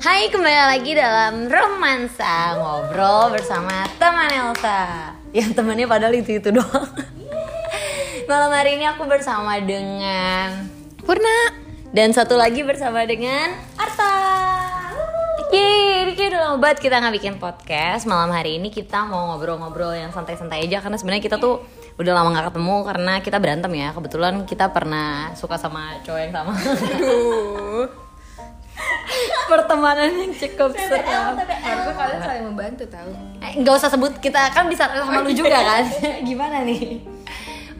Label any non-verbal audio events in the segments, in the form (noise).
Hai, kembali lagi dalam romansa ngobrol bersama teman Elsa. Yang temannya padahal itu itu doang. (laughs) Malam hari ini aku bersama dengan Purna dan satu lagi bersama dengan Arta. Yeay, ini kayak udah lama banget kita nggak bikin podcast. Malam hari ini kita mau ngobrol-ngobrol yang santai-santai aja karena sebenarnya kita tuh udah lama nggak ketemu karena kita berantem ya. Kebetulan kita pernah suka sama cowok yang sama. Pertemanan yang cukup seram. Harusnya kalian saling membantu tahu Eh, nggak usah sebut kita kan bisa sama lu juga kan (laughs) gimana nih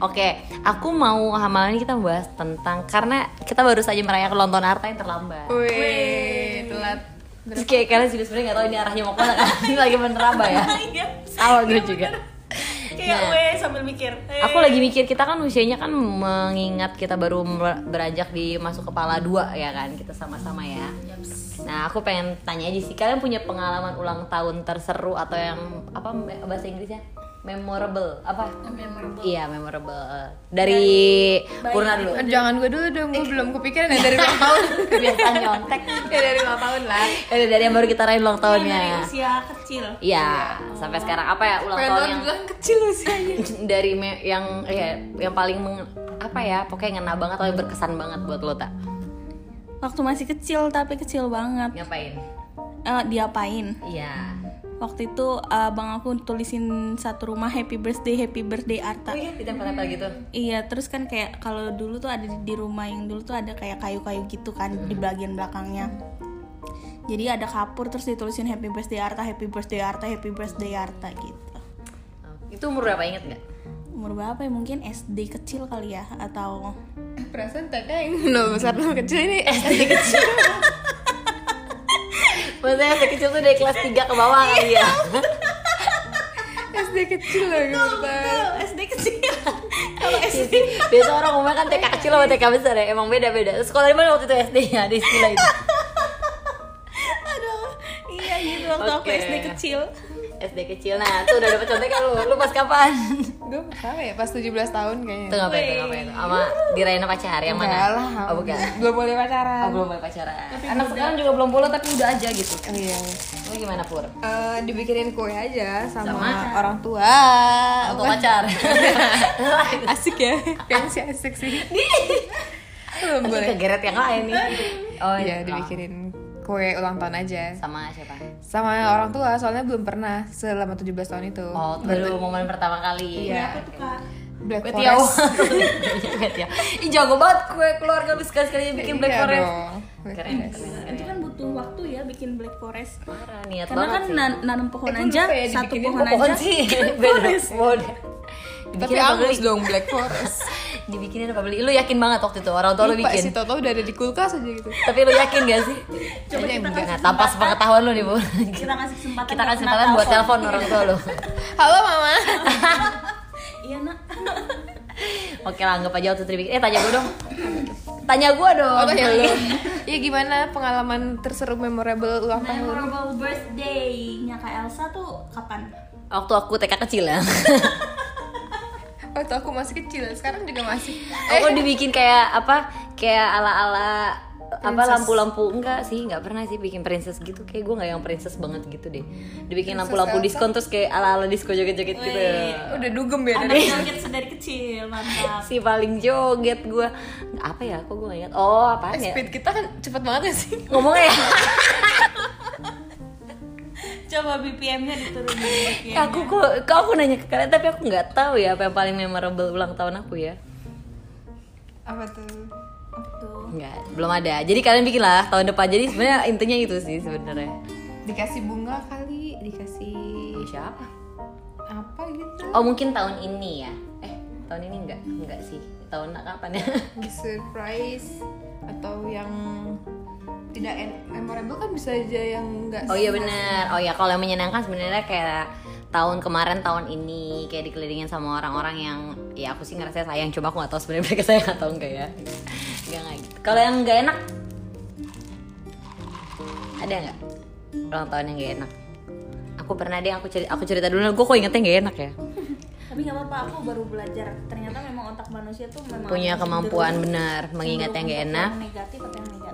Oke, aku mau ini kita bahas tentang karena kita baru saja merayakan tahun Arta yang terlambat. Wih, telat Terus kayak kalian sudah sebenarnya nggak tahu ini arahnya mau ke mana kan? Ini (laughs) lagi meneraba ya. (laughs) Iya. Sama gue juga. Kayak Nah. gue sambil mikir. Eh, Aku lagi mikir kita kan usianya kan mengingat kita baru beranjak di masuk kepala dua ya kan kita sama-sama ya. Nah aku pengen tanya aja sih kalian punya pengalaman ulang tahun terseru atau yang apa bahasa Inggrisnya memorable apa? memorable. Iya memorable dari Purna dulu. Eh, Jangan gue dulu dong, gue belum kepikiran ya dari ulang (laughs) tahun Biasa nyontek. Ya dari ulang tahun lah Ya, dari yang baru kita rayain ulang dari tahunnya. usia kecil. Iya sampai sekarang apa ya ulang tahun yang bilang kecil usianya (laughs) dari me- yang ya yang paling meng- apa ya pokoknya ngena banget atau yang berkesan banget buat lo tak Waktu masih kecil tapi kecil banget. ngapain Eh, diapain? iya Waktu itu abang aku tulisin satu rumah happy birthday happy birthday Arta. oh iya ditempel-tempel gitu Iya, terus kan kayak kalau dulu tuh ada di, di rumah yang dulu tuh ada kayak kayu-kayu gitu kan di bagian belakangnya. Jadi ada kapur terus ditulisin happy birthday Arta, happy birthday Arta, happy birthday Arta gitu. Itu umur berapa inget nggak Umur berapa ya? Mungkin SD kecil kali ya atau Perasaan tadi yang (laughs) besar kecil ini SD kecil (laughs) Maksudnya SD kecil tuh dari kelas 3 ke bawah kali ya. (laughs) SD kecil lah gitu. SD kecil. (laughs) kalau SD. Biasa orang umumnya kan TK kecil sama TK besar ya Emang beda-beda. Sekolah di mana waktu itu SD? (laughs) Ya Di istilah itu. Aduh, iya gitu waktu aku Oke. SD kecil. SD kecil. Nah tuh udah dapet contekan lu Lu pas kapan? Gue apa ya, pas 17 tahun kayaknya. Itu ngapain tuh ngapain tuh Sama dirayain pacar yang mana? lah, Oh bukan. Belum boleh pacaran. Oh belum boleh pacaran. Anak sekarang juga belum boleh tapi udah aja gitu. Iya. Lu gimana Pur? Eh, dibikinin kue aja sama, Sama? orang tua. Untuk pacar. (laughs) Asik ya? Kayaknya sih asik sih. Belum boleh. kegeret yang lain nih. Oh Iya. dibikinin kue ulang tahun aja Sama siapa? sama orang tua soalnya belum pernah selama 17 tahun itu Oh baru momen pertama kali Iya. Apa tuh kak? Black Kue tiaw Forest (laughs) tiaw Ih jago banget kue keluarga lu sekali-sekali bikin Black Iya Forest Keren keren, keren. Itu kan butuh waktu ya bikin black forest. Parah niat Karena banget kan nan- nanam pohon Eh, aja, ya satu pohon Kok pohon aja. sih? Beda tapi Dibikin apa angus beli? dong Black Forest (laughs) Dibikinin apa beli? Lu yakin banget waktu itu orang tua lu bikin? sih tau udah ada di kulkas aja gitu Tapi lu yakin gak sih? coba kita Nah, tanpa sepengetahuan lu nih, Bu. Kita kasih kesempatan. Kita kasih buat kesempatan buat telepon orang tua lu. (laughs) halo mama (laughs) Iya nak. Oke lah, anggap aja waktu itu dibikin. Eh, tanya gue dong. Tanya gue dong. oh tanya lu iya gimana pengalaman terseru memorable ulang tahun Memorable birthday-nya Kak Elsa tuh kapan? Waktu aku TK kecil ya. Waktu aku masih kecil sekarang juga masih. Aku dibikin kayak apa? Kayak ala-ala apa lampu-lampu. Enggak sih nggak pernah sih bikin princess gitu. Kayak gue nggak yang princess banget gitu deh. Dibikin lampu-lampu diskon terus kayak ala-ala disco joget-joget gitu. udah dugem ya dari joget sedari kecil, mantap. si paling joget gue apa ya kok gue nggak ingat? Oh apa ya? speed kita kan cepet banget ya sih? Ngomongnya ya (laughs) Coba BPM-nya diturunin BPM. aku kok kok aku nanya ke kalian tapi aku nggak tahu ya apa yang paling memorable ulang tahun aku ya. Apa tuh? Apa tuh? nggak belum ada. Jadi kalian bikin lah tahun depan. Jadi sebenarnya intinya itu sih sebenarnya. Dikasih bunga kali dikasih Ih, siapa? Apa gitu? Oh mungkin tahun ini ya? Eh tahun ini enggak enggak sih. Tahun kapan ya? (laughs) Surprise atau yang tidak memorable kan bisa aja yang enggak oh iya benar oh ya kalau yang menyenangkan sebenarnya kayak tahun kemarin tahun ini kayak dikelilingin sama orang-orang yang ya aku sih ngerasa sayang coba aku nggak tahu sebenarnya mereka sayang atau enggak ya. Enggak enggak gitu. Kalau yang nggak enak? Ada nggak? Ulang tahun yang nggak enak? Aku pernah deh aku cerita aku cerita dulu gue kok ingetnya nggak enak ya Tapi nggak apa-apa, aku baru belajar. Ternyata memang otak manusia tuh memang punya kemampuan cenderung- benar mengingat yang untuk enak Yang negatif atau yang negatif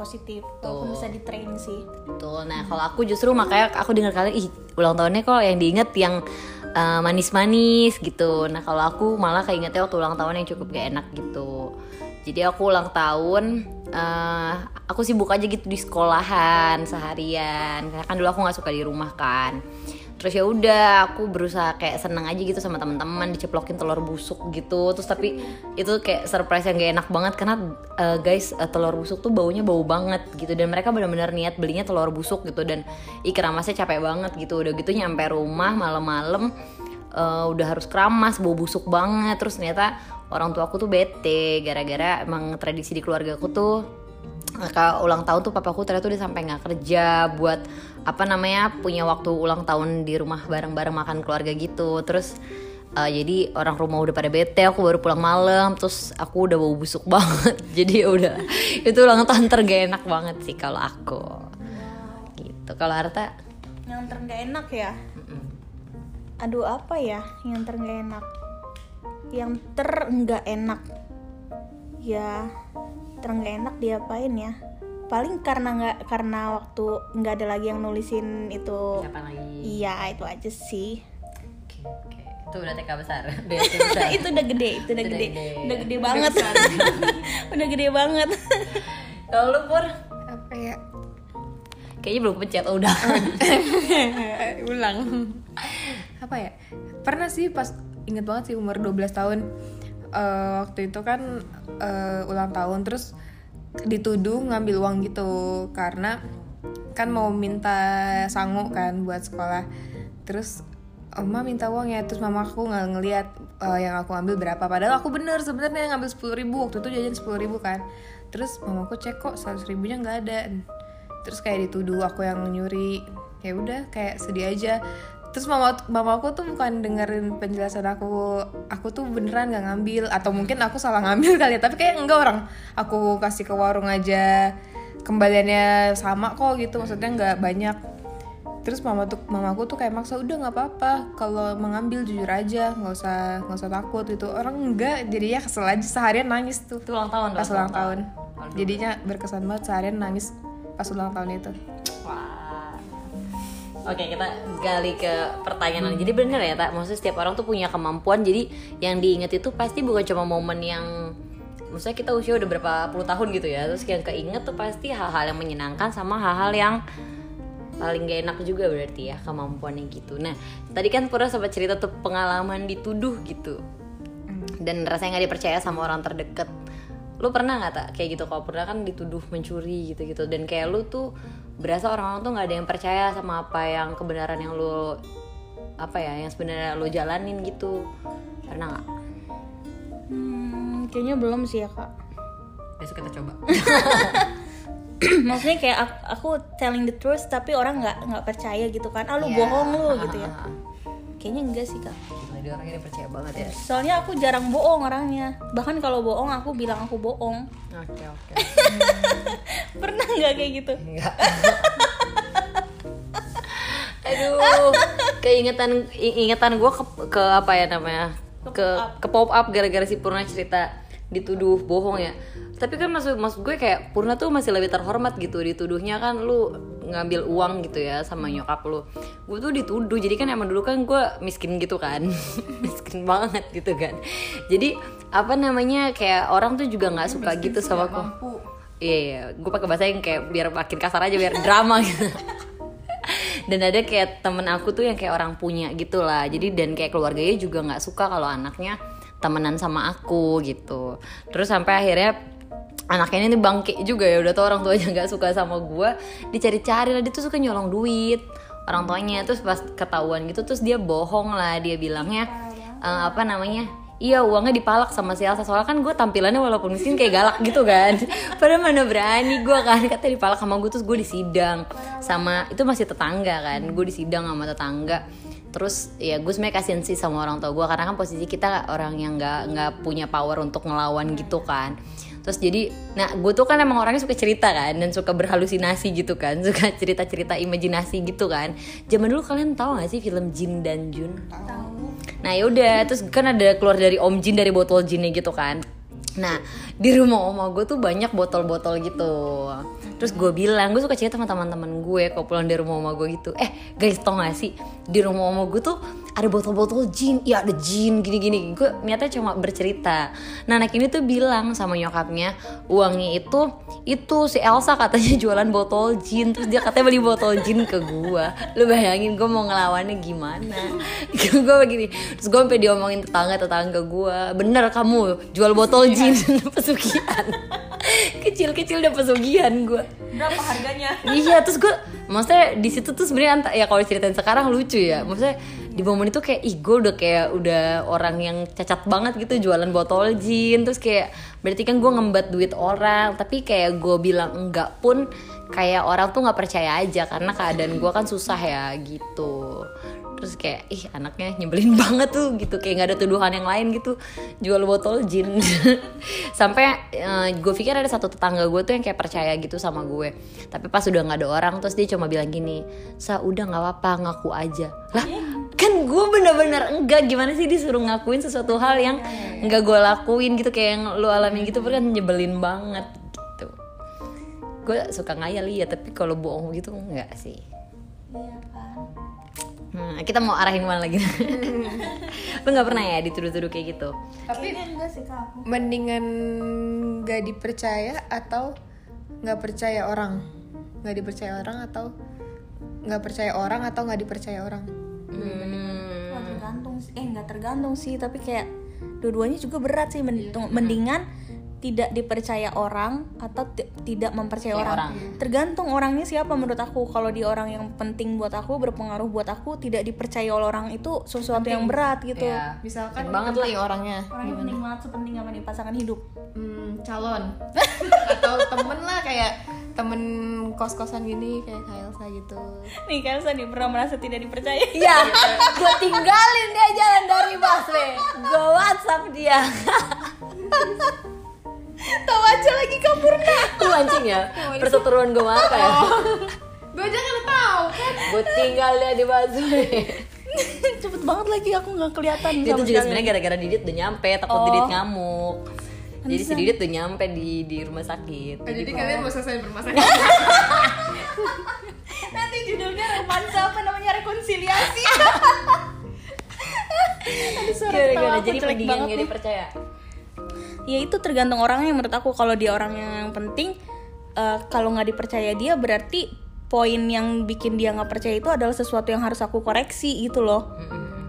positif walaupun bisa di train sih Betul. Nah, kalau aku justru makanya aku dengar kalian ih ulang tahunnya kok yang diinget yang uh, manis-manis gitu. Nah, kalau aku malah keingetnya waktu ulang tahun yang cukup gak enak gitu. Jadi aku ulang tahun uh, aku sibuk aja gitu di sekolahan seharian. Karena kan dulu aku nggak suka di rumah kan. Terus ya udah aku berusaha kayak seneng aja gitu sama teman-teman diceplokin telur busuk gitu. Terus tapi itu kayak surprise yang gak enak banget karena uh, guys uh, telur busuk tuh baunya bau banget gitu dan mereka benar-benar niat belinya telur busuk gitu dan ih keramasnya capek banget gitu. Udah gitu nyampe rumah malam-malam uh, udah harus keramas bau busuk banget terus ternyata orang tua aku tuh bete gara-gara emang tradisi di keluarga aku tuh Kak ulang tahun tuh papaku ternyata udah sampai nggak kerja buat apa namanya punya waktu ulang tahun di rumah bareng-bareng makan keluarga gitu. Terus uh, jadi orang rumah udah pada bete aku baru pulang malam terus aku udah bau busuk (laughs) banget. Jadi ya udah itu ulang tahun tergak enak banget sih kalau aku. Gitu. Kalau Arta yang terenggak enak ya? Aduh apa ya yang terenggak enak? Yang terenggak enak. Ya terenggak enak diapain ya paling karena nggak karena waktu nggak ada lagi yang nulisin itu. Siapa lagi? Iya itu aja sih. Oke oke. Itu udah TK besar. (laughs) Itu udah gede itu udah gede. gede. udah gede banget. (laughs) udah gede banget. (laughs) Kalau lu pur? Apa ya? Kayaknya belum pencet oh, udah. Ulang. Apa ya? Pernah sih pas inget banget sih umur 12 tahun. Eh, waktu itu kan eh, ulang tahun. Terus dituduh ngambil uang gitu karena kan mau minta sangu kan buat sekolah. Terus Oma minta uang ya terus mamaku nggak ngeliat eh, yang aku ambil berapa. Padahal aku bener sebenarnya ngambil sepuluh ribu waktu itu jajan sepuluh ribu kan. Terus mamaku cek kok seratus ribunya nggak ada? Terus kayak dituduh aku yang nyuri. Ya udah kayak sedih aja terus mama mamaku tuh bukan dengerin penjelasan aku aku tuh beneran nggak ngambil. Atau mungkin aku salah ngambil (laughs) kali ya tapi kayak enggak orang. Aku kasih ke warung aja kembaliannya sama kok gitu maksudnya nggak banyak. Terus mama tuh mamaku tuh kayak maksa udah nggak apa-apa. Kalau mengambil jujur aja. Nggak usah nggak usah takut gitu. Orang enggak jadinya kesel aja. Seharian nangis tuh. Itu ulang tahun pas ulang tahun. jadinya berkesan banget seharian nangis pas ulang tahun itu. Oke kita gali ke pertanyaan. Jadi bener ya tak Maksudnya setiap orang tuh punya kemampuan. Jadi yang diinget itu pasti bukan cuma momen yang Maksudnya kita usia udah berapa puluh tahun gitu ya. Terus yang keinget tuh pasti hal-hal yang menyenangkan Sama hal-hal yang paling gak enak juga berarti ya Kemampuannya gitu. Nah tadi kan Pura sempat cerita tuh pengalaman dituduh gitu. Dan rasanya gak dipercaya sama orang terdekat lu pernah nggak tak kayak gitu kalau pernah kan dituduh mencuri gitu gitu dan kayak lu tuh berasa orang-orang tuh nggak ada yang percaya sama apa yang kebenaran yang lu apa ya yang sebenarnya lu jalanin gitu. Pernah nggak? Hmm, kayaknya belum sih ya kak. Besok kita coba. (laughs) Maksudnya kayak aku, aku telling the truth tapi orang nggak nggak percaya gitu kan. Ah lu Iya. bohong lu gitu ya. kayaknya enggak sih kak dia orangnya dia percaya banget ya? Soalnya aku jarang bohong orangnya. Bahkan kalau bohong aku bilang aku bohong. Oke oke. (laughs) Pernah nggak kayak gitu? Enggak (laughs) aduh keingetan ingetan gue ke, ke apa ya namanya? Ke ke pop up gara-gara si Purna cerita dituduh bohong ya tapi kan maksud maksud gue kayak Purna tuh masih lebih terhormat gitu dituduhnya kan lu ngambil uang gitu ya sama nyokap lu gue tuh dituduh jadi kan emang dulu kan gue miskin gitu kan (laughs) miskin banget gitu kan jadi apa namanya kayak orang tuh juga nggak suka gitu sama aku Iya, iya. gue pakai bahasa yang kayak biar makin kasar aja biar drama gitu. (laughs) dan ada kayak temen aku tuh yang kayak orang punya gitu lah. Jadi dan kayak keluarganya juga nggak suka kalau anaknya temenan sama aku gitu. Terus sampai akhirnya anaknya ini bangke juga ya udah tau orang tuanya nggak suka sama gue dicari-cari lah dia tuh suka nyolong duit orang tuanya. Terus pas ketahuan gitu terus dia bohong lah dia bilangnya eh, apa namanya iya uangnya dipalak sama si Elsa. Soalnya kan gue tampilannya walaupun miskin kayak galak gitu kan. (laughs) Padahal mana berani gue kan katanya dipalak sama gue terus gue disidang sama itu masih tetangga kan gue disidang sama tetangga. Terus ya gue sebenarnya kasihan sih sama orang tua gue karena kan posisi kita orang yang nggak nggak punya power untuk ngelawan gitu kan terus jadi nah gue tuh kan emang orangnya suka cerita kan dan suka berhalusinasi gitu kan (laughs) suka cerita cerita imajinasi gitu kan. Zaman dulu kalian tahu gak sih film Jin dan Jun? Nah yaudah terus kan ada keluar dari Om Jin dari botol jinnya gitu kan. Nah di rumah oma gue tuh banyak botol-botol gitu. Terus gue bilang, gue suka cerita sama teman-teman gue kalau pulang dari rumah oma gue gitu. Eh guys tau gak sih, di rumah oma gue tuh ada botol-botol jin Ya ada jin gini-gini. Gue niatnya cuma bercerita. Nah anak ini tuh bilang sama nyokapnya Uangnya itu, itu si Elsa katanya jualan botol jin Terus dia katanya beli botol jin ke gue Lu bayangin gue mau ngelawannya gimana? (laughs) Gue begini. Terus gue sampai diomongin tetangga-tetangga gue Bener kamu jual botol jin pesugihan. (laughs) Kecil-kecil udah pesugihan gue berapa harganya? Iya terus gue maksudnya di situ tuh sebenarnya ya kalau ceritain sekarang lucu ya. Maksudnya di momen itu kayak ih gue udah kayak udah orang yang cacat banget gitu jualan botol jin terus kayak berarti kan gue ngembat duit orang. Tapi kayak gue bilang enggak pun kayak orang tuh nggak percaya aja. Karena keadaan gue kan susah ya gitu. Terus kayak ih anaknya nyebelin (laughs) banget tuh gitu. Kayak nggak ada tuduhan yang lain gitu. Jual botol jin (laughs) sampai gue pikir ada satu tetangga gue tuh yang kayak percaya gitu sama gue. Tapi pas udah nggak ada orang terus dia cuma bilang gini sa udah nggak apa-apa ngaku aja. Lah kan gue bener-bener enggak gimana sih disuruh ngakuin sesuatu hal yang nggak gue lakuin gitu kayak yang lo alamin gitu kan nyebelin banget gitu gue suka ngayal iya tapi kalau bohong gitu enggak sih iya kan Nah, kita mau arahin mana lagi? (laughs) Lu nggak pernah ya dituduh-tuduh kayak gitu? Tapi enggak mendingan nggak dipercaya atau nggak percaya orang? Nggak dipercaya orang atau nggak percaya orang atau nggak dipercaya orang? Hmm. Tergantung sih. Eh nggak tergantung sih tapi kayak dua-duanya juga berat sih. Mending- mendingan tidak dipercaya orang atau ti- tidak mempercaya orang. orang. tergantung orangnya siapa menurut aku kalau dia orang yang penting buat aku berpengaruh buat aku tidak dipercaya oleh orang itu sesuatu yang berat gitu Ya, Misalkan banget lah. penting orangnya orangnya penting banget sepenting apa nih pasangan hidup hmm, calon (laughs) atau temen lah kayak temen kos-kosan gini kayak Kak Elsa gitu. nih kan nih pernah merasa tidak dipercaya (laughs) Iya, gue tinggalin dia jalan dari busway. Gue WhatsApp dia. (laughs) tahu aja lagi kaburnya Lu anjing ya? Perseteruan gue apa ya? Gue aja kan tahu kan. Gue tinggal dia di busway. (laughs) cepet banget lagi aku nggak kelihatan Itu sama juga sebenarnya gara-gara Didit udah nyampe, takut Oh. Didit ngamuk. Jadi si Didit udah nyampe di di rumah sakit. Oh, jadi kalian mau selesai bermasalah. (laughs) nanti judulnya romansa apa namanya rekonsiliasi (laughs) Aduh, suara aku Jadi mendingan banget gak dipercaya. Ya itu tergantung orangnya. Menurut aku kalau dia orang yang penting eh, kalau nggak dipercaya dia berarti poin yang bikin dia nggak percaya itu adalah sesuatu yang harus aku koreksi gitu loh.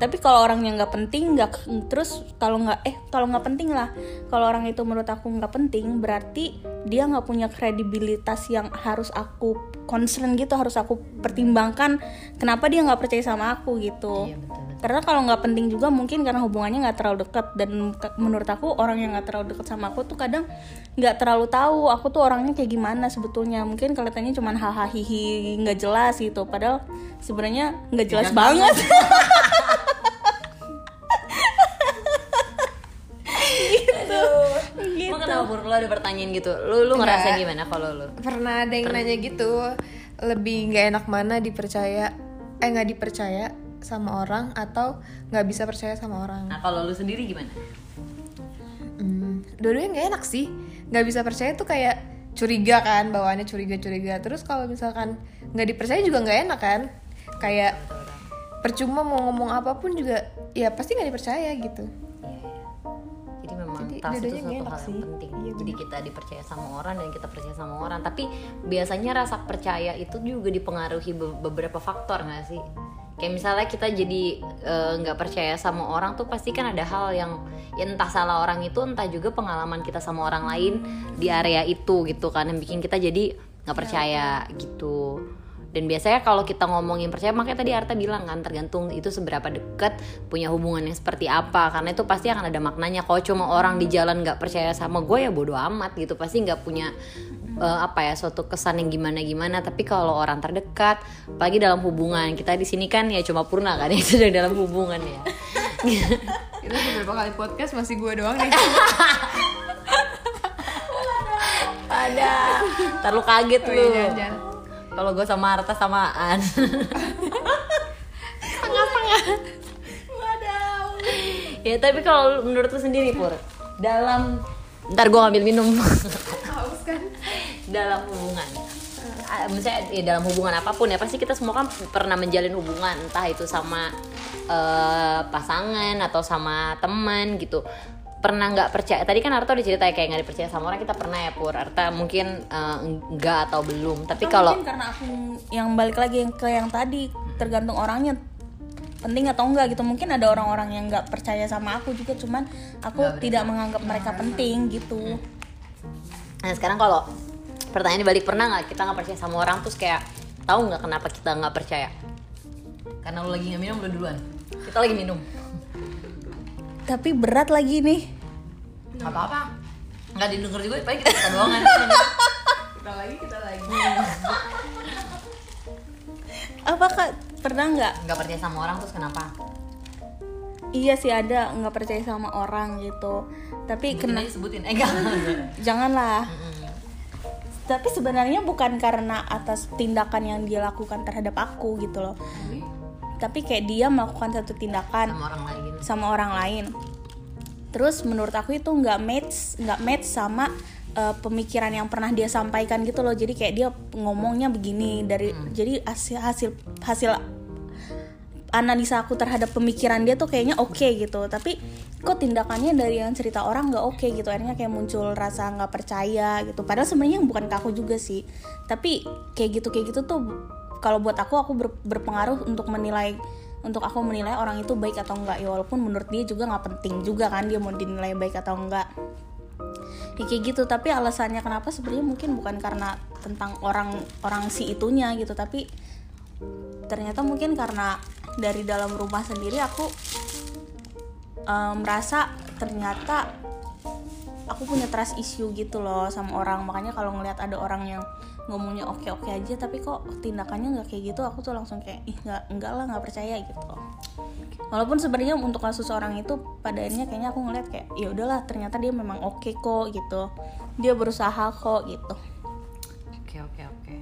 Tapi kalau orang yang nggak penting nggak terus kalau nggak eh kalau nggak penting lah. Kalau orang itu menurut aku nggak penting berarti dia nggak punya kredibilitas yang harus aku concern gitu harus aku pertimbangkan kenapa dia nggak percaya sama aku gitu. Iya, betul. Karena kalau nggak penting juga mungkin karena hubungannya nggak terlalu dekat. Dan menurut aku orang yang nggak terlalu dekat sama aku tuh kadang nggak terlalu tahu aku tuh orangnya kayak gimana sebetulnya. Mungkin kelihatannya cuma hahaha hihi nggak jelas gitu. Padahal sebenarnya nggak jelas banget. Emang kenapa Pur? Lo ada pertanyaan gitu? Lu lu ngerasa gimana kalau lu? Pernah ada yang nanya gitu, lebih nggak enak mana dipercaya? Eh nggak dipercaya sama orang atau nggak bisa percaya sama orang. Nah kalau lu sendiri gimana? Hmm, dua-duanya nggak enak sih. Nggak bisa percaya tuh kayak curiga kan, bawaannya curiga-curiga. Terus kalau misalkan nggak dipercaya juga nggak enak kan? Kayak percuma mau ngomong apa pun juga ya pasti nggak dipercaya gitu. Iya, iya. Trust itu suatu hal yang sih. penting. Iya, Jadi kita dipercaya sama orang dan kita percaya sama orang. Tapi biasanya rasa percaya itu juga dipengaruhi be- beberapa faktor nggak sih? Kayak misalnya kita jadi eh, nggak percaya sama orang tuh pasti kan ada hal yang ya entah salah orang itu entah juga pengalaman kita sama orang lain di area itu gitu kan yang bikin kita jadi nggak percaya gitu dan biasanya kalau kita ngomongin percaya makanya tadi Arta bilang kan tergantung itu seberapa dekat punya hubungan yang seperti apa. Karena itu pasti akan ada maknanya. Kalau cuma orang di jalan nggak percaya sama gue ya bodoh amat gitu. Pasti nggak punya eh, apa ya suatu kesan yang gimana gimana tapi kalau orang terdekat apalagi dalam hubungan. Kita di sini kan ya cuma purna kan (laughs) itu dari dalam hubungan ya. (laughs) Itu beberapa kali podcast masih gue doang nih. ada. Terlalu kaget Oh lu iya. Kalau gue sama Arta samaan. Ya tapi kalau menurut lu sendiri pur? Dalam ntar gue ngambil minum. Haus kan? Dalam hubungan. Ah, misalnya ya, dalam hubungan apa pun ya pasti kita semua kan pernah menjalin hubungan entah itu sama eh, pasangan atau sama teman gitu pernah nggak percaya? Tadi kan Arta udah cerita ya, kayak nggak dipercaya sama orang kita pernah ya pur. Arta mungkin eh, enggak atau belum. Tapi Atau kalau mungkin karena aku yang balik lagi yang ke yang tadi tergantung orangnya. Penting atau enggak gitu. Mungkin ada orang-orang yang nggak percaya sama aku juga cuman aku tidak menganggap mereka penting gitu. Nah sekarang kalau pertanyaan dibalik pernah nggak kita nggak percaya sama orang terus kayak tahu nggak kenapa kita nggak percaya? Karena lu lagi nggak minum lu duluan. Kita lagi minum. Tapi berat lagi nih. Gak apa-apa. Nggak didengar juga, paling kita kita doang kan. kita lagi kita lagi. Apakah pernah nggak? Nggak percaya sama orang terus kenapa? iya sih ada. Nggak percaya sama orang gitu. Tapi Kena kena sebutin, eh enggak. (laughs) janganlah. Tapi sebenarnya bukan karena atas tindakan yang dia lakukan terhadap aku gitu loh tapi kayak dia melakukan satu tindakan sama orang lain. sama orang lain. Terus menurut aku itu nggak match nggak match sama uh, pemikiran yang pernah dia sampaikan gitu loh. Jadi kayak dia ngomongnya begini dari jadi hasil hasil hasil analisa aku terhadap pemikiran dia tuh kayaknya oke gitu. Tapi kok tindakannya dari yang cerita orang nggak oke gitu? Akhirnya kayak muncul rasa nggak percaya gitu. Padahal sebenarnya bukan ke aku juga sih. Tapi kayak gitu kayak gitu tuh kalau buat aku aku ber- berpengaruh untuk menilai untuk aku menilai orang itu baik atau enggak. Ya walaupun menurut dia juga nggak penting juga kan dia mau dinilai baik atau enggak. Ya kayak gitu. Tapi alasannya kenapa sebenarnya mungkin bukan karena tentang orang orang si itunya gitu. Tapi ternyata mungkin karena dari dalam rumah sendiri aku eh, merasa ternyata aku punya trust issue gitu loh sama orang makanya kalau ngelihat ada orang yang ngomongnya oke oke aja tapi kok tindakannya nggak kayak gitu aku tuh langsung kayak ih nggak enggak lah nggak percaya gitu walaupun sebenarnya untuk kasus orang itu pada akhirnya kayaknya aku ngeliat kayak ya udahlah ternyata dia memang oke kok gitu dia berusaha kok gitu Oke oke oke.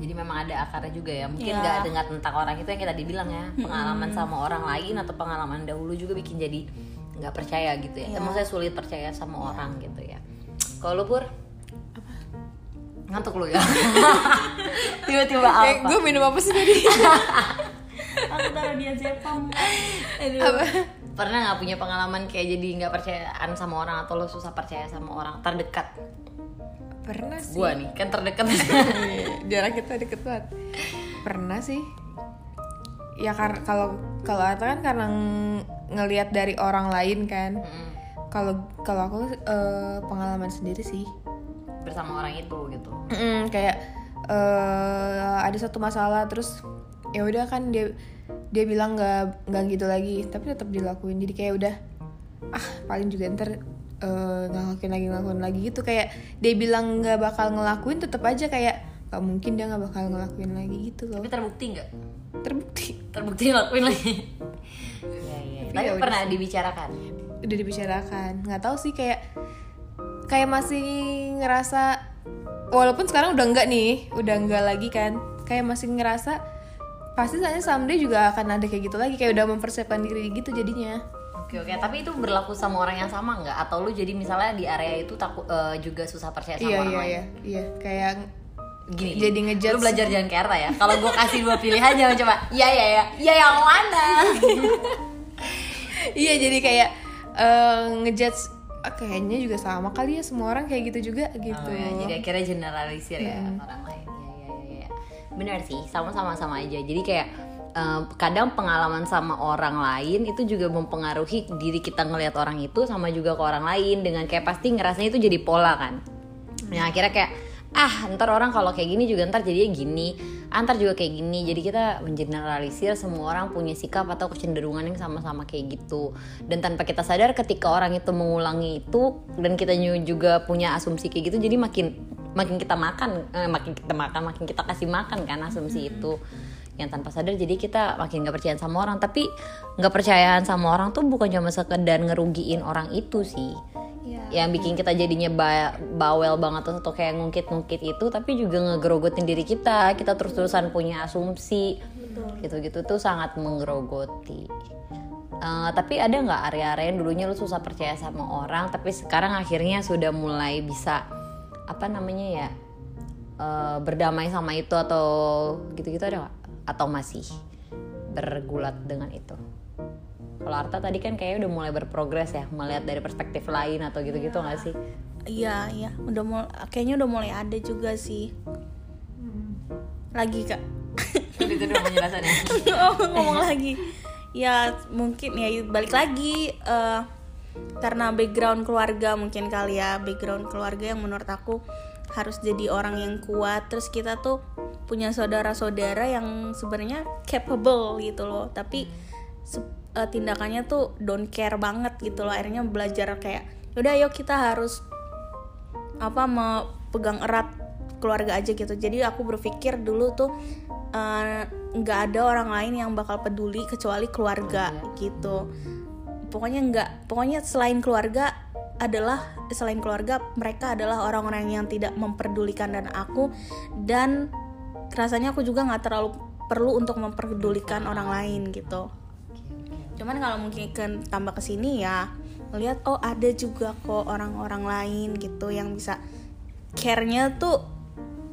Jadi memang ada akarnya juga ya. Mungkin Iya. nggak dengar tentang orang itu yang kita dibilang ya. Pengalaman sama orang lain atau pengalaman dahulu juga bikin jadi nggak percaya gitu ya. Iya. Maksudnya sulit percaya sama orang gitu ya. Kalau lu pur? Ngantuk lu ya? (laughs) Tiba-tiba eh, apa? gue minum apa sih tadi (laughs) aku taruh dia apa Pernah nggak punya pengalaman kayak jadi nggak percayaan sama orang atau lo susah percaya sama orang terdekat? pernah sih Gua nih kan terdekat. (laughs) Iya, jarak kita deket banget pernah sih ya kar- kalau kalau Atta kan karena ng- ngelihat dari orang lain kan. Mm, kalau kalau aku eh, pengalaman sendiri sih. Bersama orang itu gitu. Mm, kayak eh, ada satu masalah terus ya udah kan dia dia bilang nggak nggak gitu lagi tapi tetap dilakuin. Jadi kayak udah ah paling juga ntar eh, ngelakuin lagi ngelakuin lagi gitu. Kayak dia bilang nggak bakal ngelakuin tetap aja kayak nggak mungkin dia nggak bakal ngelakuin lagi gitu loh. Tapi terbukti nggak? terbukti Terbukti ngelakuin lagi. Iya iya. Tapi Tapi ya pernah sih. dibicarakan. udah dibicarakan nggak tahu sih kayak kayak masih ngerasa walaupun sekarang udah enggak nih udah enggak lagi kan kayak masih ngerasa pasti soalnya someday juga akan ada kayak gitu lagi kayak udah mempersiapkan diri gitu jadinya Oke oke. Tapi itu berlaku sama orang yang sama nggak? Atau lu jadi misalnya di area itu takut eh, juga susah percaya sama iya orang iya lain? iya iya kayak Gini. Jadi gini. ngejudge. Lu belajar jangan kayak Arta ya. Kalau gue kasih dua pilihan jangan coba. (laughs) Iya iya iya. Iya yang mana? (laughs) iya jadi kayak eh, ngejudge ah, kayaknya juga sama kali ya semua orang kayak gitu juga gitu Oh, ya, jadi akhirnya generalisir ya orang lain. Iya iya iya. iya. Benar sih. Sama-sama sama aja. Jadi kayak eh, kadang pengalaman sama orang lain itu juga mempengaruhi diri kita ngelihat orang itu sama juga ke orang lain dengan kayak pasti ngerasanya itu jadi pola kan. Yang akhirnya kayak ah ntar orang kalau kayak gini juga ntar jadinya gini. Antar juga kayak gini. Jadi kita mengeneralisir semua orang punya sikap atau kecenderungan yang sama-sama kayak gitu. Dan tanpa kita sadar ketika orang itu mengulangi itu dan kita juga punya asumsi kayak gitu jadi makin makin kita makan eh, makin kita makan makin kita kasih makan kan asumsi itu. Yang tanpa sadar jadi kita makin nggak percayaan sama orang. Tapi nggak percayaan sama orang tuh bukan cuma sekedar ngerugiin orang itu sih Iya. yang bikin kita jadinya ba- bawel banget atau kayak ngungkit-ngungkit itu tapi juga ngegerogotin diri kita. Kita terus-terusan punya asumsi. Gitu-gitu tuh sangat menggerogoti. Eh, tapi ada nggak area-area yang dulunya lu susah percaya sama orang tapi sekarang akhirnya sudah mulai bisa apa namanya ya eh, berdamai sama itu atau gitu-gitu ada nggak? Atau masih bergulat dengan itu kalau Arta tadi kan kayaknya udah mulai berprogres ya melihat dari perspektif lain atau gitu-gitu nggak sih Iya, iya, udah mulai kayaknya udah mulai ada juga sih. Lagi kak. itu dulu penjelasannya (laughs) oh, ngomong lagi. Ya mungkin ya balik lagi eh, karena background keluarga mungkin kali ya background keluarga yang menurut aku harus jadi orang yang kuat. Terus kita tuh punya saudara-saudara yang sebenarnya capable gitu loh, tapi se- eh, tindakannya tuh don't care banget gitu loh. Akhirnya belajar kayak, udah ayo kita harus apa mau pegang erat keluarga aja gitu. Jadi aku berpikir dulu tuh eh, nggak ada orang lain yang bakal peduli kecuali keluarga gitu. Pokoknya nggak pokoknya selain keluarga adalah selain keluarga mereka adalah orang-orang yang tidak memperdulikan dan aku dan rasanya aku juga nggak terlalu perlu untuk memperdulikan orang lain gitu cuman kalau mungkin kan tambah ke sini ya melihat oh ada juga kok orang-orang lain gitu yang bisa care-nya tuh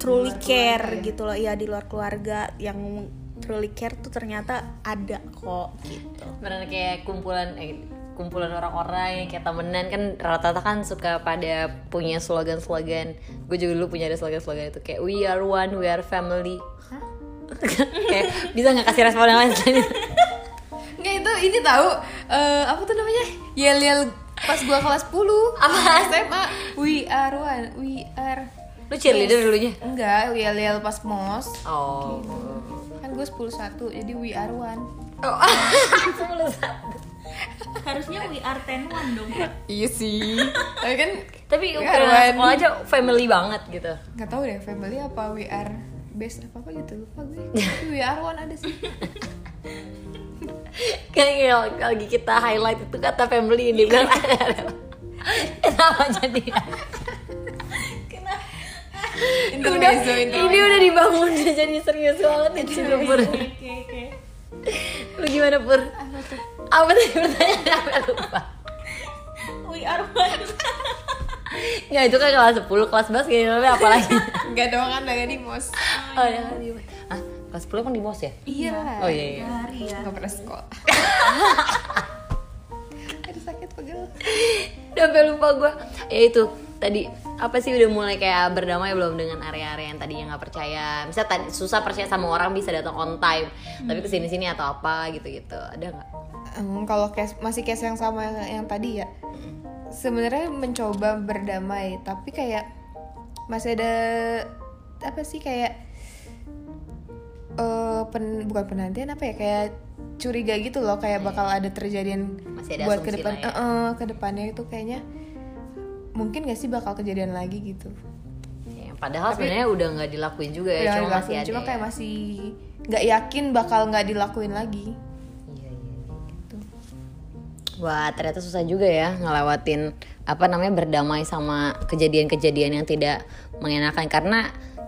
truly care gitu loh. Ya di luar keluarga yang truly care tuh ternyata ada kok gitu. Benar kayak kumpulan eh, kumpulan orang-orang yang kayak temenan. Kan rata-rata kan suka pada punya slogan-slogan. Gue juga dulu punya ada slogan-slogan itu kayak we are one we are family. (laughs) Kayak bisa nggak kasih respon yang lain? (laughs) Nggak itu ini tahu eh, apa tuh namanya? Yel yel pas gua kelas 10 Apa? SMA we are one we are lu cheerleader dulunya? Enggak yel yel pas mos. Oh. Kan gue 10 satu jadi we are one. Oh. (laughs) Harusnya we are ten one dong iya sih. Tapi kan tapi We ukuran are sekolah aja family banget gitu. Nggak tahu deh family apa we are best apa apa gitu. Lupa gue (laughs) we are one ada sih (laughs) kayak lagi kita highlight itu kata family ini bilang (laughs) kenapa jadi? Intermezzo udah, ini udah dibangun udah jadi serius banget nih Cina Pur. lu gimana Pur? apa tadi pertanyaannya apa lupa? We are one. Nggak itu kan kelas 10, kelas 11 kayaknya tapi apa lagi? Nggak dong kan di mos Oh ya kan di kelas 10 kan di MOS ya? iya. Oh iya iya. Hari ya. pernah sekolah. (laughs) Aduh sakit pegel. Udah sampai lupa gue Ya itu tadi apa sih udah mulai kayak berdamai belum dengan area-area yang tadinya nggak percaya? Misalnya tadi susah percaya sama orang bisa datang on time. Tapi ke sini sini atau apa gitu gitu ada nggak? Em, kalau case masih case yang sama yang, yang tadi ya. Sebenarnya mencoba berdamai tapi kayak masih ada apa sih kayak eh pen, bukan penantian apa ya kayak curiga gitu loh kayak bakal ada terjadian Masih ada buat ke depan ya. Eh, eh, ke depannya itu kayaknya mungkin gak sih bakal kejadian lagi gitu Ya, padahal sebenarnya udah nggak dilakuin juga ya Udah cuma dilakuin, masih ada cuma ya. kayak masih nggak yakin bakal nggak dilakuin lagi Iya, iya, gitu. Wah, ternyata susah juga ya ngelewatin apa namanya berdamai sama kejadian-kejadian yang tidak mengenakan karena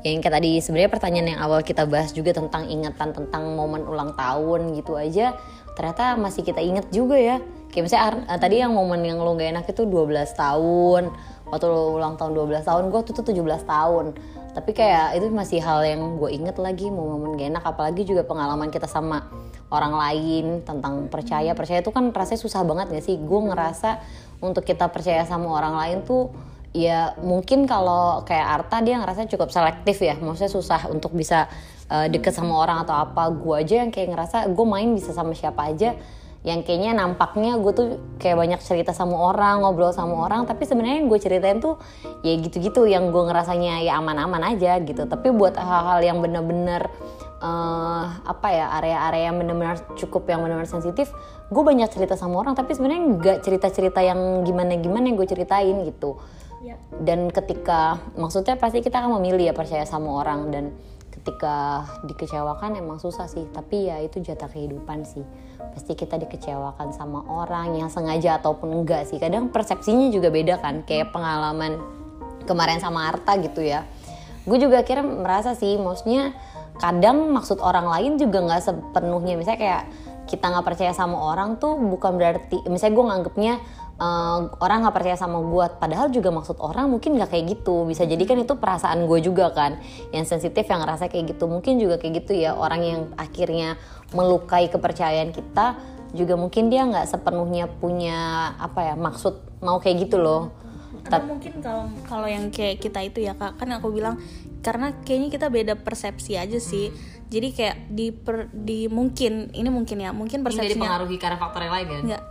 yang kayak tadi sebenarnya pertanyaan yang awal kita bahas juga tentang ingatan tentang momen ulang tahun gitu aja ternyata masih kita inget juga ya. Kayak misalnya eh, tadi yang momen yang lo gak enak itu 12 tahun. Waktu lo ulang tahun 12 tahun gue tuh tuh 17 tahun. Tapi kayak itu masih hal yang gue inget lagi momen gak enak. Apalagi juga pengalaman kita sama orang lain tentang percaya. Percaya itu kan rasanya susah banget gak sih? Gue ngerasa untuk kita percaya sama orang lain tuh ya mungkin kalau kayak Arta dia ngerasa cukup selektif ya. Maksudnya susah untuk bisa uh, deket sama orang atau apa. Gue aja yang kayak ngerasa gue main bisa sama siapa aja. Yang kayaknya nampaknya gue tuh kayak banyak cerita sama orang ngobrol sama orang. Tapi sebenarnya yang gue ceritain tuh ya gitu-gitu. Yang gue ngerasanya ya aman-aman aja gitu. Tapi buat hal-hal yang bener-bener eh, apa ya area-area yang benar-benar cukup yang benar-benar sensitif gue banyak cerita sama orang. Tapi sebenarnya nggak cerita-cerita yang gimana-gimana yang gue ceritain gitu ya dan ketika maksudnya pasti kita akan memilih ya percaya sama orang. Dan ketika dikecewakan emang susah sih. Tapi ya itu jatah kehidupan sih. Pasti kita dikecewakan sama orang yang sengaja ataupun enggak sih. Kadang persepsinya juga beda kan. Kayak pengalaman kemarin sama Arta gitu ya. Gue juga akhirnya merasa sih maksudnya kadang maksud orang lain juga nggak sepenuhnya. Misalnya kayak kita nggak percaya sama orang tuh bukan berarti misalnya gue nganggepnya eh, orang nggak percaya sama gue padahal juga maksud orang mungkin nggak kayak gitu. Bisa jadi kan itu perasaan gue juga kan yang sensitif yang ngerasa kayak gitu. Mungkin juga kayak gitu ya orang yang akhirnya melukai kepercayaan kita juga mungkin dia nggak sepenuhnya punya apa ya maksud mau kayak gitu loh. Atau mungkin kalau kalau yang kayak kita itu ya kak kan aku bilang karena kayaknya kita beda persepsi aja sih. Jadi kayak di per- di mungkin ini mungkin ya mungkin Ini persepsinya dipengaruhi karena faktor yang lain kan Enggak.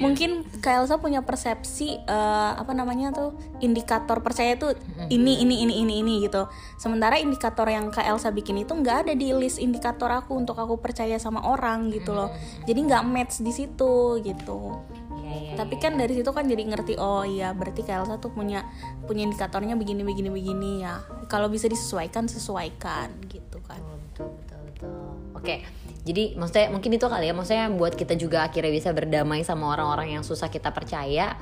Mungkin Kak Elsa punya persepsi eh, apa namanya tuh indikator percaya tuh ini ini ini ini ini gitu. Sementara indikator yang Kak Elsa bikin itu nggak ada di list indikator aku untuk aku percaya sama orang gitu loh. Jadi nggak match di situ gitu. Iya, iya, Tapi kan dari situ kan jadi ngerti oh iya berarti Kak Elsa tuh punya punya indikatornya begini begini begini ya. Kalau bisa disesuaikan sesuaikan gitu kan. betul betul betul oke jadi maksudnya mungkin itu kali ya. Maksudnya buat kita juga akhirnya bisa berdamai sama orang-orang yang susah kita percaya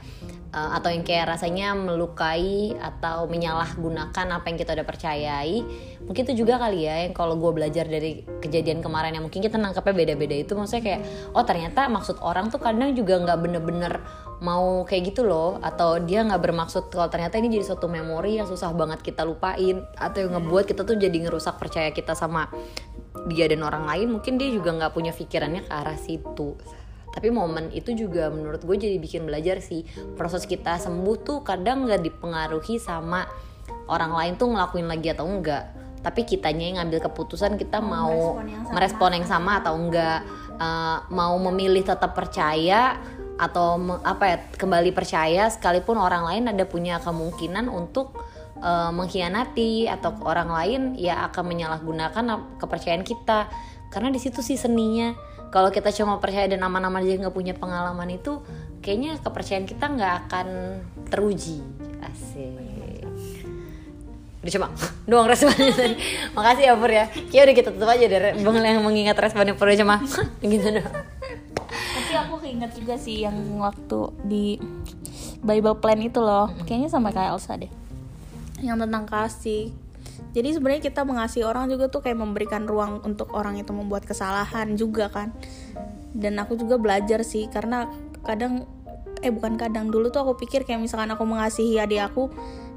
eh, atau yang kayak rasanya melukai atau menyalahgunakan apa yang kita udah percayai mungkin itu juga kali ya yang kalau gue belajar dari kejadian kemarin yang mungkin kita nangkapnya beda-beda itu maksudnya kayak oh ternyata maksud orang tuh kadang juga nggak bener-bener mau kayak gitu loh atau dia nggak bermaksud kalau ternyata ini jadi suatu memori yang susah banget kita lupain atau yang ngebuat kita tuh jadi ngerusak percaya kita sama dia dan orang lain mungkin dia juga nggak punya pikirannya ke arah situ tapi momen itu juga menurut gue jadi bikin belajar sih. Proses kita sembuh tuh kadang nggak dipengaruhi sama orang lain tuh ngelakuin lagi atau enggak. Tapi kitanya yang ngambil keputusan kita mau merespon yang sama. atau enggak. Eh, mau memilih tetap percaya atau me- apa ya kembali percaya sekalipun orang lain ada punya kemungkinan untuk eh, mengkhianati atau orang lain ya akan menyalahgunakan kepercayaan kita. Karena di situ sih seninya kalau kita cuma percaya dan aman-aman aja nggak punya pengalaman itu kayaknya kepercayaan kita nggak akan teruji. Asik. Udah coba (laughs) doang responnya tadi. (laughs) Makasih ya Pur ya. Kayak udah kita tutup aja deh bang yang mengingat responnya Pur cuma. (laughs) Gitu doang. Tapi aku keinget juga sih yang waktu di Bible Plan itu loh, kayaknya sama kayak Elsa deh. Yang tentang kasih. Jadi sebenarnya kita mengasihi orang juga tuh kayak memberikan ruang untuk orang itu membuat kesalahan juga kan. Dan aku juga belajar sih karena kadang eh bukan kadang dulu tuh aku pikir kayak misalkan aku mengasihi adik aku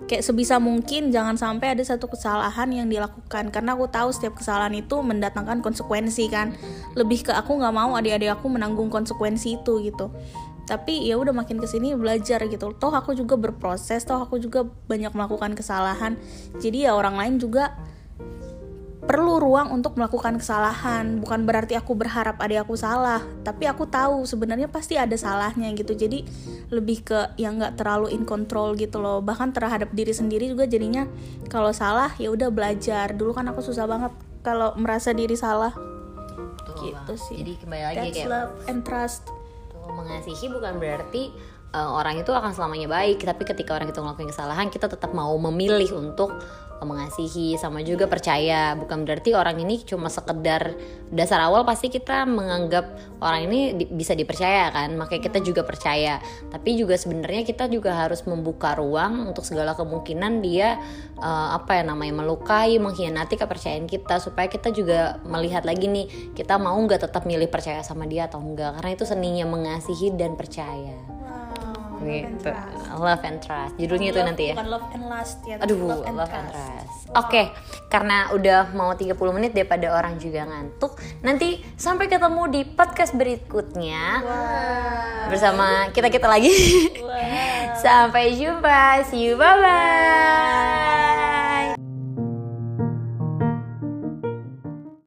kayak sebisa mungkin jangan sampai ada satu kesalahan yang dilakukan. Karena aku tahu setiap kesalahan itu mendatangkan konsekuensi kan. Lebih ke aku nggak mau adik-adik aku menanggung konsekuensi itu gitu tapi ya udah makin ke sini belajar gitu. Toh aku juga berproses toh aku juga banyak melakukan kesalahan. Jadi ya orang lain juga perlu ruang untuk melakukan kesalahan. Bukan berarti aku berharap adik aku salah tapi aku tahu sebenarnya pasti ada salahnya gitu. Jadi lebih ke yang nggak terlalu in control gitu loh. Bahkan terhadap diri sendiri juga jadinya kalau salah ya udah belajar. Dulu kan aku susah banget kalau merasa diri salah. Betul gitu banget. sih. Jadi kembali lagi that's kayak love and trust mengasihi bukan berarti uh, orang itu akan selamanya baik. Tapi ketika orang itu ngelakuin kesalahan kita tetap mau memilih untuk mengasihi sama juga percaya. Bukan berarti orang ini cuma sekedar dasar awal pasti kita menganggap orang ini di- bisa dipercaya kan. Makanya kita juga percaya. Tapi juga sebenarnya kita juga harus membuka ruang untuk segala kemungkinan dia uh, apa ya namanya melukai mengkhianati kepercayaan kita. Supaya kita juga melihat lagi nih kita mau nggak tetap milih percaya sama dia atau enggak karena itu seninya mengasihi dan percaya gitu. Love and trust. Judulnya itu nanti ya. bukan love and lust ya aduh love and, trust. oke karena udah mau 30 menit daripada orang juga ngantuk nanti sampai ketemu di podcast berikutnya. Bersama kita kita lagi (laughs) sampai jumpa. See you. Bye bye